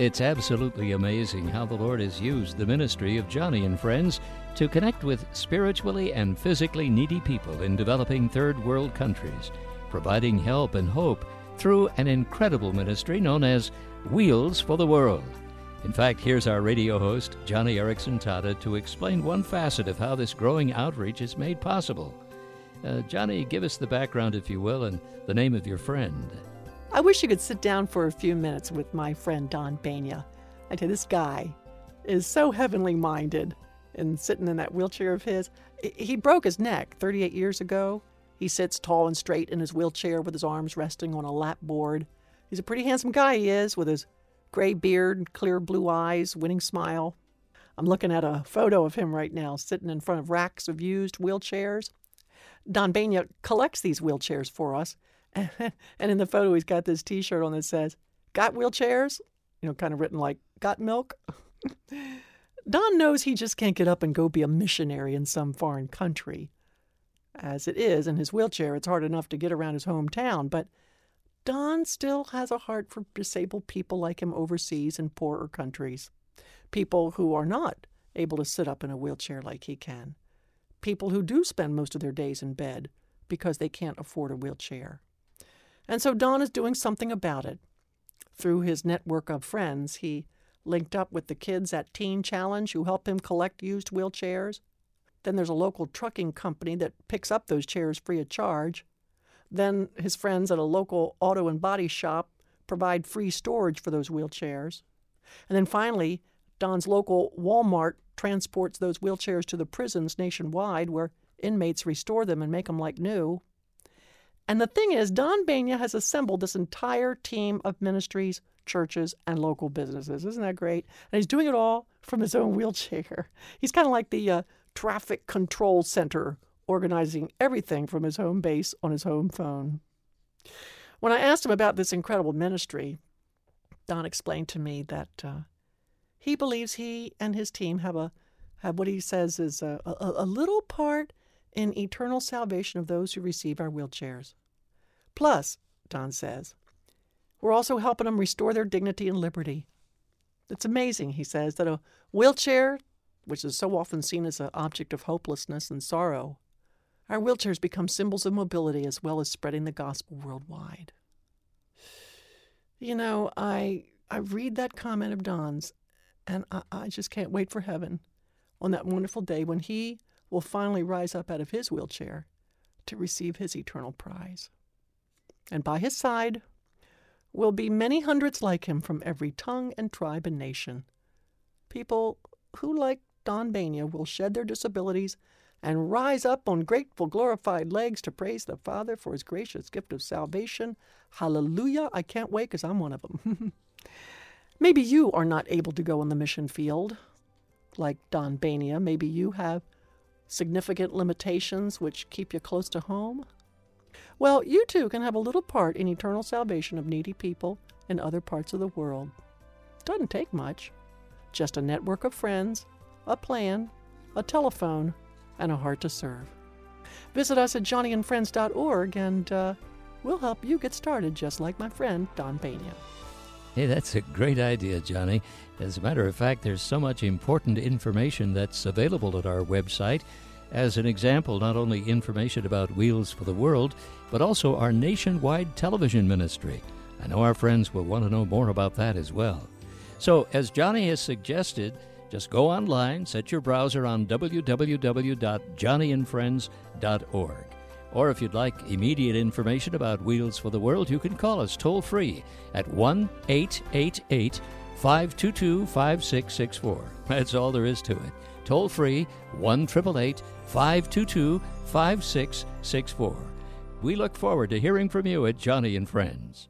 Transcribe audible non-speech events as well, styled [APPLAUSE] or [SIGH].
It's absolutely amazing how the Lord has used the ministry of Joni and Friends to connect with spiritually and physically needy people in developing third world countries, providing help and hope through an incredible ministry known as Wheels for the World. In fact, here's our radio host, Joni Eareckson Tada, to explain one facet of how this growing outreach is made possible. Uh, Joni, give us the background, if you will, and the name of your friend. I wish you could sit down for a few minutes with my friend Don Bania. I tell you, this guy is so heavenly minded and sitting in that wheelchair of his. He broke his neck 38 years ago. He sits tall and straight in his wheelchair with his arms resting on a lap board. He's a pretty handsome guy, he is, with his gray beard, clear blue eyes, winning smile. I'm looking at a photo of him right now, sitting in front of racks of used wheelchairs. Don Bania collects these wheelchairs for us, [LAUGHS] and in the photo, he's got this t shirt on that says, Got wheelchairs? You know, kind of written like, Got milk? [LAUGHS] Don knows he just can't get up and go be a missionary in some foreign country. As it is, in his wheelchair, it's hard enough to get around his hometown, but Don still has a heart for disabled people like him overseas in poorer countries. People who are not able to sit up in a wheelchair like he can. People who do spend most of their days in bed because they can't afford a wheelchair. And so Don is doing something about it. Through his network of friends, he linked up with the kids at Teen Challenge who help him collect used wheelchairs. Then there's a local trucking company that picks up those chairs free of charge. Then his friends at a local auto and body shop provide free storage for those wheelchairs. And then finally, Don's local Walmart transports those wheelchairs to the prisons nationwide where inmates restore them and make them like new. And the thing is, Don Bania has assembled this entire team of ministries, churches, and local businesses. Isn't that great? And he's doing it all from his own wheelchair. [LAUGHS] He's kind of like the uh, traffic control center, organizing everything from his home base on his home phone. When I asked him about this incredible ministry, Don explained to me that uh, he believes he and his team have a have what he says is a, a, a little part in eternal salvation of those who receive our wheelchairs. Plus, Don says, we're also helping them restore their dignity and liberty. It's amazing, he says, that a wheelchair, which is so often seen as an object of hopelessness and sorrow, our wheelchairs become symbols of mobility as well as spreading the gospel worldwide. You know, I I read that comment of Don's, and I, I just can't wait for heaven on that wonderful day when he will finally rise up out of his wheelchair to receive his eternal prize. And by his side will be many hundreds like him from every tongue and tribe and nation. People who, like Don Bania, will shed their disabilities and rise up on grateful, glorified legs to praise the Father for his gracious gift of salvation. Hallelujah! I can't wait because I'm one of them. [LAUGHS] Maybe you are not able to go in the mission field like Don Bania. Maybe you have significant limitations which keep you close to home? Well, you too can have a little part in eternal salvation of needy people in other parts of the world. Doesn't take much. Just a network of friends, a plan, a telephone, and a heart to serve. Visit us at joniandfriends.org and uh, we'll help you get started just like my friend Don Bania. Hey, that's a great idea, Joni. As a matter of fact, there's so much important information that's available at our website. As an example, not only information about Wheels for the World, but also our nationwide television ministry. I know our friends will want to know more about that as well. So, as Joni has suggested, just go online, set your browser on www.joniandfriends.org. Or if you'd like immediate information about Wheels for the World, you can call us toll free at 1 888 522 5664. That's all there is to it. Toll free 1 888 522 5664. We look forward to hearing from you at Joni and Friends.